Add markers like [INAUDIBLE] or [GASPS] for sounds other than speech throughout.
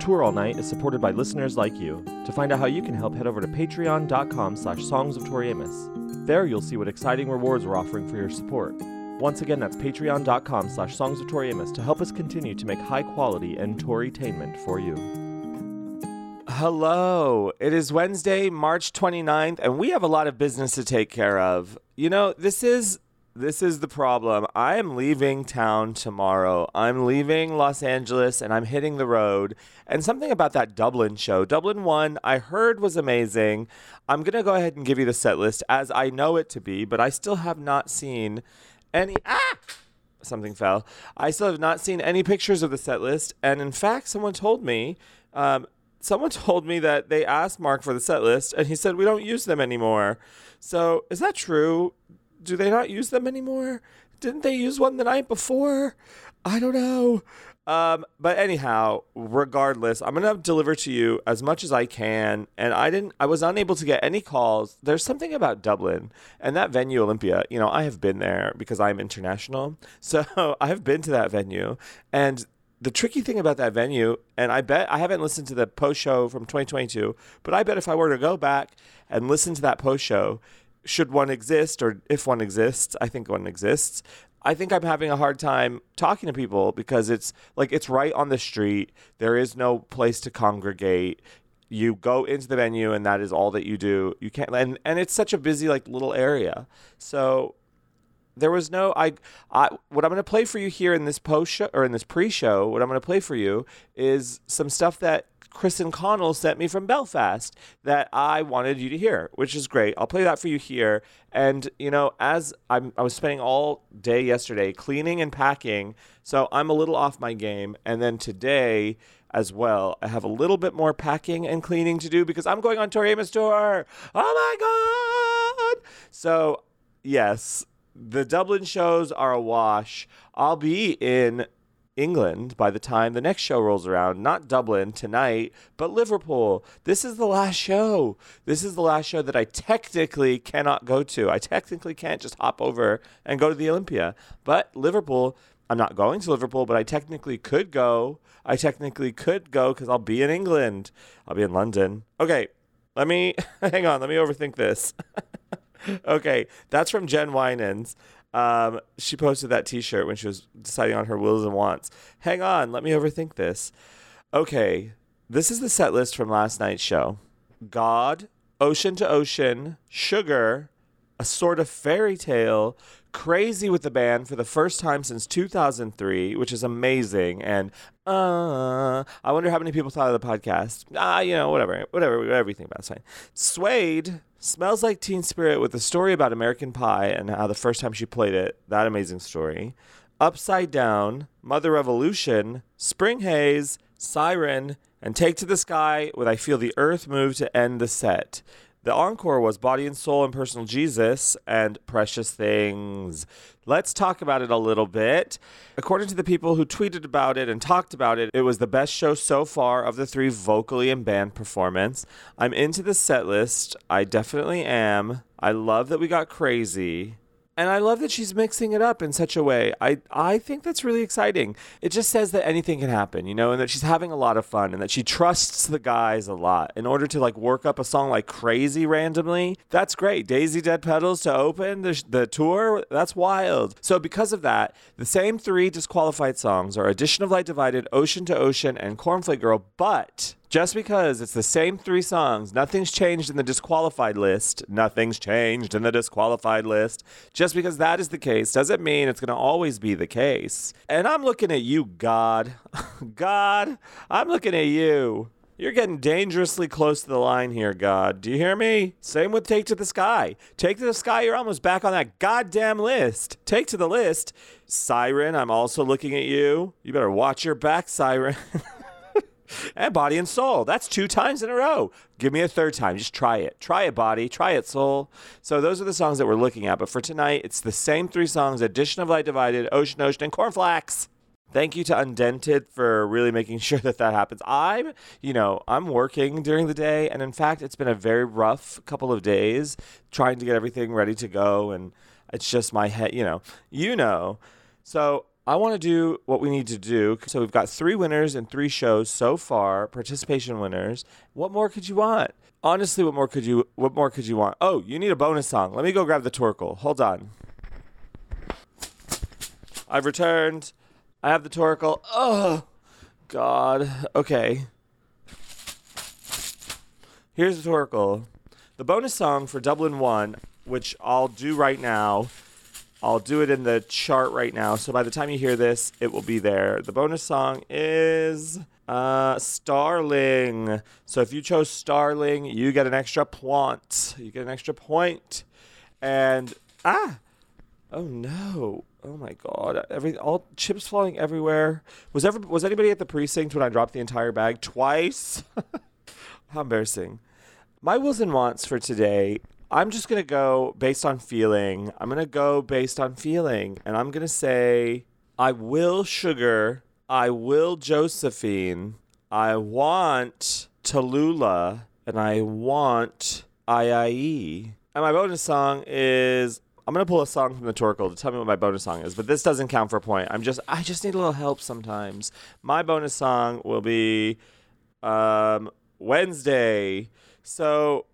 Tour All Night is supported by listeners like you. To find out how you can help, head over to patreon.com slash songs of Tori Amos. There you'll see what exciting rewards we're offering for your support. Once again, that's patreon.com slash songs of Tori Amos to help us continue to make high quality and Torytainment for you. Hello. It is Wednesday, March 29th, and we have a lot of business to take care of. You know, this is this is the problem. I am leaving town tomorrow. I'm leaving Los Angeles and I'm hitting the road. And something about that Dublin show, Dublin 1, I heard was amazing. I'm going to go ahead and give you the set list as I know it to be, but I still have not seen any ah something fell. I still have not seen any pictures of the set list, and in fact, someone told me um, someone [LAUGHS] told me that they asked Mark for the set list and he said we don't use them anymore. So is that true? Do they not use them anymore? Didn't they use one the night before? I don't know. Um, but anyhow, regardless, I'm gonna deliver to you as much as I can. And I didn't, I was unable to get any calls. There's something about Dublin and that venue, Olympia. You know, I have been there because I'm international, [LAUGHS] so I have been to that venue, and the tricky thing about that venue, and I bet I haven't listened to the post show from 2022, but I bet if I were to go back and listen to that post show, should one exist or if one exists, I think one exists. I think I'm having a hard time talking to people because it's like it's right on the street. There is no place to congregate. You go into the venue and that is all that you do. You can't and and it's such a busy like little area. So there was no I, I what I'm going to play for you here in this post show or in this pre-show what I'm going to play for you is some stuff that Chris and Conall sent me from Belfast that I wanted you to hear which is great I'll play that for you here and you know as I'm, I was spending all day yesterday cleaning and packing so I'm a little off my game and then today as well. I have a little bit more packing and cleaning to do because I'm going on Tori Amos tour. Oh my god! So yes, the Dublin shows are a wash. I'll be in England by the time the next show rolls around. Not Dublin tonight, but Liverpool. This is the last show. This is the last show that I technically cannot go to. I technically can't just hop over and go to the Olympia. But Liverpool, I'm not going to Liverpool, but I technically could go. I technically could go because I'll be in England. I'll be in London. Okay, let me [LAUGHS] hang on. Let me overthink this. [LAUGHS] okay, that's from Jen Winans. Um, she posted that T-shirt when she was deciding on her wills and wants. Hang on, let me overthink this. Okay, this is the set list from last night's show. God, Ocean to Ocean, Sugar, a sort of fairy tale, crazy with the band for the first time since 2003, which is amazing. And uh, I wonder how many people thought of the podcast. Ah, uh, you know, whatever, whatever, everything about it's fine. Suede smells like Teen Spirit with a story about American Pie and how the first time she played it, that amazing story. Upside Down, Mother Revolution, Spring Haze, Siren, and Take to the Sky with I Feel the Earth Move to end the set. The encore was Body and Soul and Personal Jesus and Precious Things. Let's talk about it a little bit. According to the people who tweeted about it and talked about it, it was the best show so far of the three vocally and band performance. I'm into the set list. I definitely am. I love that we got crazy. And I love that she's mixing it up in such a way. I, I think that's really exciting. It just says that anything can happen, you know, and that she's having a lot of fun and that she trusts the guys a lot in order to like work up a song like crazy randomly. That's great. Daisy Dead Petals to open the, the tour. That's wild. So because of that, the same three disqualified songs are Addition of Light Divided, Ocean to Ocean, and Cornflake Girl, but just because it's the same three songs, nothing's changed in the disqualified list. Nothing's changed in the disqualified list. Just because that is the case doesn't mean it's going to always be the case. And I'm looking at you, God. [LAUGHS] God, I'm looking at you. You're getting dangerously close to the line here, God. Do you hear me? Same with Take to the Sky. Take to the Sky, you're almost back on that goddamn list. Take to the list. Siren, I'm also looking at you. You better watch your back, Siren. [LAUGHS] [LAUGHS] and body and soul. That's two times in a row. Give me a third time. Just try it. Try it, body. Try it, soul. So those are the songs that we're looking at. But for tonight, it's the same three songs: Addition of Light Divided, Ocean Ocean, and Cornflakes. Thank you to Undented for really making [LAUGHS] sure that that happens. I'm, you know, I'm working during the day, and in fact, it's been a very rough couple of days trying to get everything ready to go, and it's just my head, you know, you know. So I want to do what we need to do. So we've got three winners and three shows so far, participation winners. What more could you want? Honestly, what more could you what more could you want? Oh, you need a bonus song. Let me go grab the Torkel. Hold on. I've returned. I have the Torkel. Oh, God. Okay. Here's the Torkel. The bonus song for Dublin 1, which I'll do right now. I'll do it in the chart right now. So by the time you hear this, it will be there. The bonus song is uh, Starling. So if you chose Starling, you get an extra point. You get an extra point. And ah, oh no. Oh my god! Every all chips falling everywhere. Was ever was anybody at the precinct when I dropped the entire bag twice? [LAUGHS] How embarrassing. My wills and wants for today. I'm just gonna go based on feeling. I'm gonna go based on feeling, and I'm gonna say I will sugar. I will Josephine. I want Tallulah, and I want Iieee. And my bonus song is I'm gonna pull a song from the Torkel to tell me what my bonus song is, but this doesn't count for a point. I'm just I just need a little help sometimes. My bonus song will be um, Wednesday. So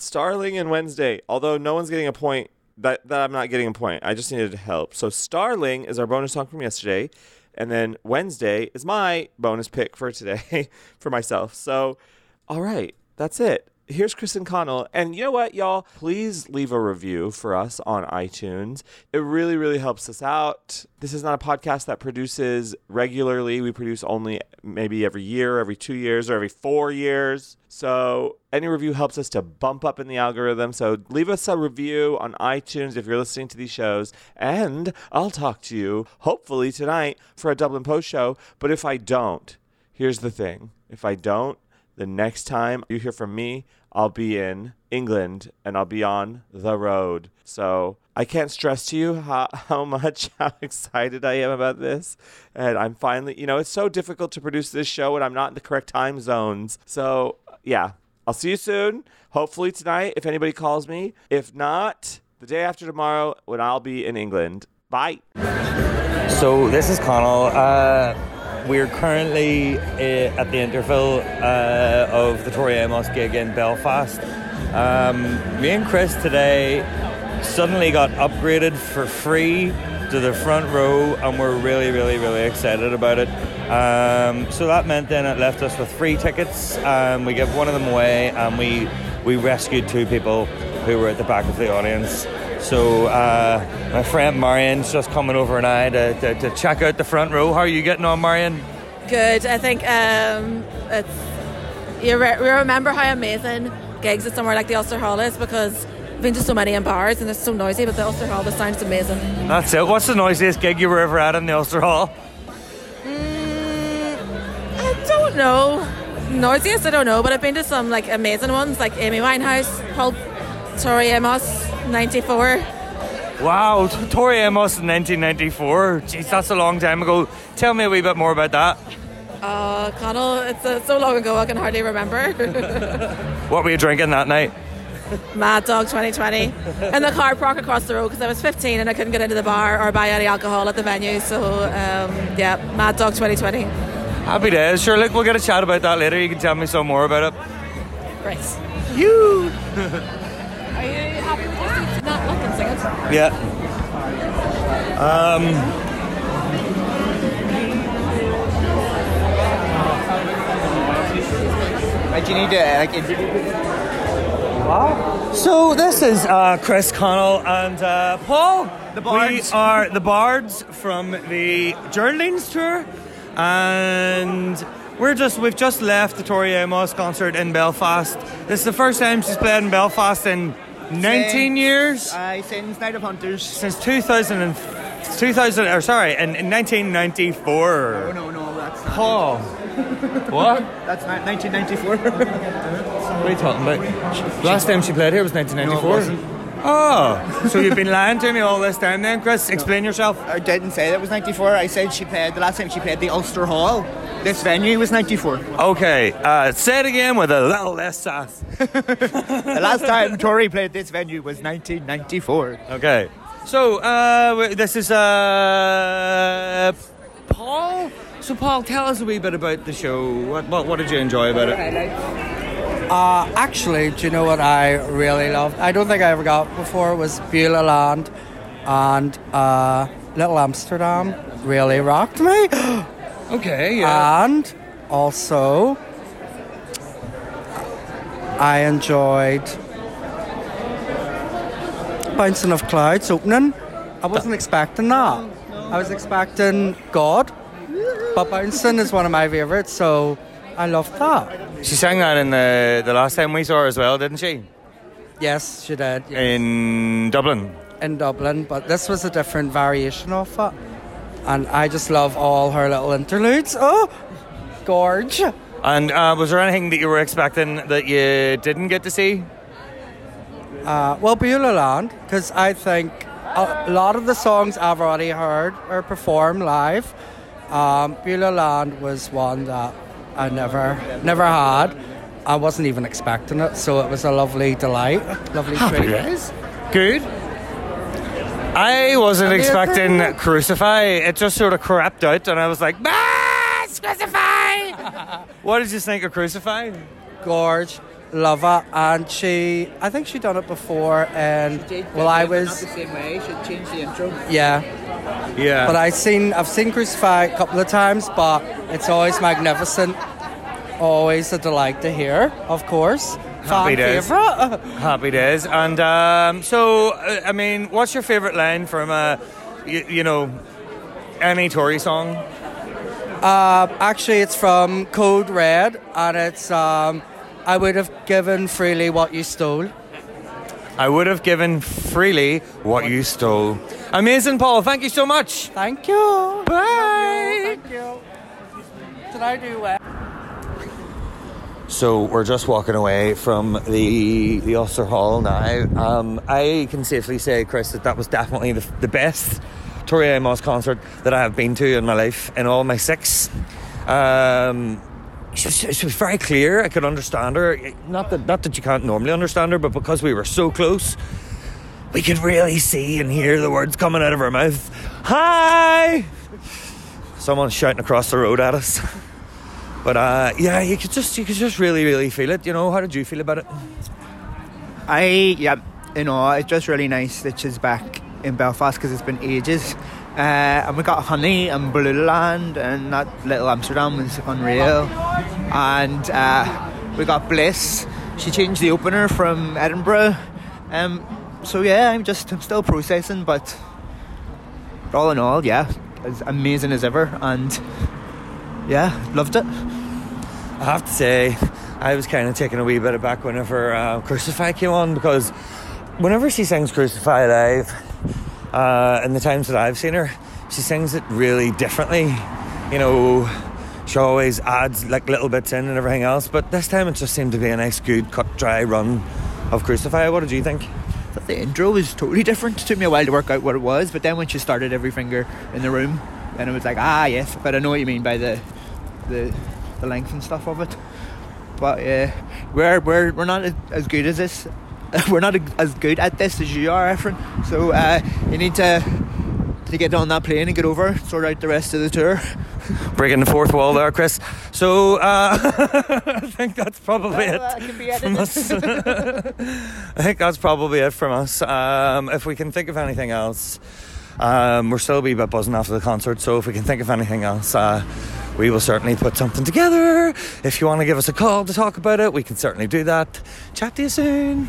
Starling and Wednesday. Although no one's getting a point, that that I'm not getting a point. I just needed help. So Starling is our bonus song from yesterday, and then Wednesday is my bonus pick for today [LAUGHS] for myself. So, all right, that's it here's Chris and Conall. And you know what, y'all? Please leave a review for us on iTunes. It really, really helps us out. This is not a podcast that produces regularly. We produce only maybe every year, every two years, or every four years. So any review helps us to bump up in the algorithm. So leave us a review on iTunes if you're listening to these shows. And I'll talk to you hopefully tonight for a Dublin Post show. But if I don't, here's the thing. If I don't, the next time you hear from me, I'll be in England and I'll be on the road. So I can't stress to you how, [LAUGHS] how much how excited I am about this. And I'm finally, you know, it's so difficult to produce this show when I'm not in the correct time zones. So yeah, I'll see you soon. Hopefully tonight, if anybody calls me. If not, the day after tomorrow when I'll be in England. Bye. So this is Conall. Uh we're currently uh, at the interval uh, of the Tori Amos gig in Belfast. Um, me and Chris today suddenly got upgraded for free to the front row, and we're really, really, really excited about it. Um, so that meant then it left us with free tickets. Um, we gave one of them away, and we we rescued two people who were at the back of the audience. So uh, my friend Marian's just coming over now to, to, to, check out the front row. How are you getting on, Marian? Good. I think um, it's you re- we remember how amazing gigs at somewhere like the Ulster Hall is because I've been to so many in bars and it's so noisy, but the Ulster Hall this sounds amazing. That's it. What's the noisiest gig you were ever at in the Ulster Hall? Mm, I don't know. Noisiest, I don't know, but I've been to some like amazing ones like Amy Winehouse, Pulp, Tori Amos, 94. Wow, Tori Amos in 1994. Jeez, that's a long time ago. Tell me a wee bit more about that. Uh, Conall, it's uh, so long ago I can hardly remember. [LAUGHS] what were you drinking that night? Mad Dog 2020 in the car park across the road because I was 15 and I couldn't get into the bar or buy any alcohol at the venue. So um, yeah, Mad Dog 2020. Happy days. Sure, look, we'll get a chat about that later. You can tell me some more about it. Great. You. [LAUGHS] Are you happy with your seat? Not looking, sing it. Yeah. Um. do you need to like introduce So this is uh, Chris Conall and uh, Paul. The Bards. We are the Bards from the Journalings tour, and we're just we've just left the Tori Amos concert in Belfast. This is the first time she's played in Belfast in 19 Since- years Uh, since Night of Hunters. since 2000 and 2000 or sorry in, in 1994. Oh no, no, that's not. Paul, [LAUGHS] what? That's not 1994. What are you talking about? Last time she played here was 1994. No, it wasn't. Oh, so you've been lying to me all this time then, Chris? Explain yourself. I didn't say that was 94. I said she played the last time she played the Ulster Hall. This venue was 94. Okay, uh, say it again with a little less sass. [LAUGHS] The last time Tori played this venue was 1994. Okay. So, uh, this is uh, Paul. So, Paul, tell us a wee bit about the show. What, what, what did you enjoy about it? Uh, actually, do you know what I really loved? I don't think I ever got before was Beulah Land and uh, Little Amsterdam really rocked me. [GASPS] Okay, yeah. And also, I enjoyed Bouncing Off Clouds opening. I wasn't expecting that. I was expecting God, but Bouncing is one of my favourites, so I loved that. she sang that in the, the last time we saw her as well, didn't she? Yes, she did. yes. In Dublin. in Dublin, but this was a different variation of it. And I just love all her little interludes. Oh, gorge. And uh, was there anything that you were expecting that you didn't get to see? Uh, well, Beulah Land, because I think a lot of the songs I've already heard or performed live. Um, Beulah Land was one that I never, never had. I wasn't even expecting it, so it was a lovely delight, lovely treat. days. Good. I wasn't expecting? Crucify. It just sort of crept out, and I was like, ah, Crucify! [LAUGHS] what did you think of Crucify? Gorge, love it, and she, I think she done it before, and well, I was, the same way. Should change the intro. yeah. Yeah. But I've seen I've seen Crucify a couple of times, but it's always magnificent. Always a delight to hear, of course. Happy Fan days. favourite. [LAUGHS] Happy days. And um, so, uh, I mean, what's your favourite line from, uh, you, you know, any Tori song? Actually, it's from Code Red, and it's um, I would have given freely what you stole. I would have given freely what you stole. Amazing, Paul. Thank you so much. Thank you. Bye. Thank you. Did I do well? So we're just walking away from the the Ulster Hall now. Um, I can safely say, Chris, that that was definitely the, the best Tori Amos concert that I have been to in my life in all my six. Um, she was, she was very clear. I could understand her. Not that not that you can't normally understand her, but because we were so close, we could really see and hear the words coming out of her mouth. Hi! Someone's shouting across the road at us. But uh, yeah, you could just you could just really really feel it. You know, how did you feel about it? I yeah, you know, it's just really nice that she's back in Belfast because it's been ages. Uh, and we got Honey and Beulah Land and that little Amsterdam was unreal. And uh, we got Bliss. She changed the opener from Edinburgh. Um, so yeah, I'm just I'm still processing, but all in all, yeah, as amazing as ever. And yeah, loved it. I have to say, I was kind of taken a wee bit aback whenever uh, Crucify came on because whenever she sings Crucify live, uh, in the times that I've seen her, she sings it really differently. You know, she always adds like little bits in and everything else, but this time it just seemed to be a nice, good, cut, dry run of Crucify. What did you think? the intro was totally different. It took me a while to work out what it was, but then when she started every finger in the room, then it was like, ah, yes. But I know what you mean by the the, the length and stuff of it. But yeah, we're we're we're not as good as this. [LAUGHS] We're not as good at this as you are, Efren. So uh, you need to to get on that plane and get over, sort out the rest of the tour. [LAUGHS] Breaking the fourth wall there, Chris. So uh, [LAUGHS] I think that's probably it. can be from us. I think that's probably it from us. Um, if we can think of anything else, um, we're still a wee bit buzzing after the concert, so if we can think of anything else, uh, we will certainly put something together. If you want to give us a call to talk about it, we can certainly do that. Chat to you soon.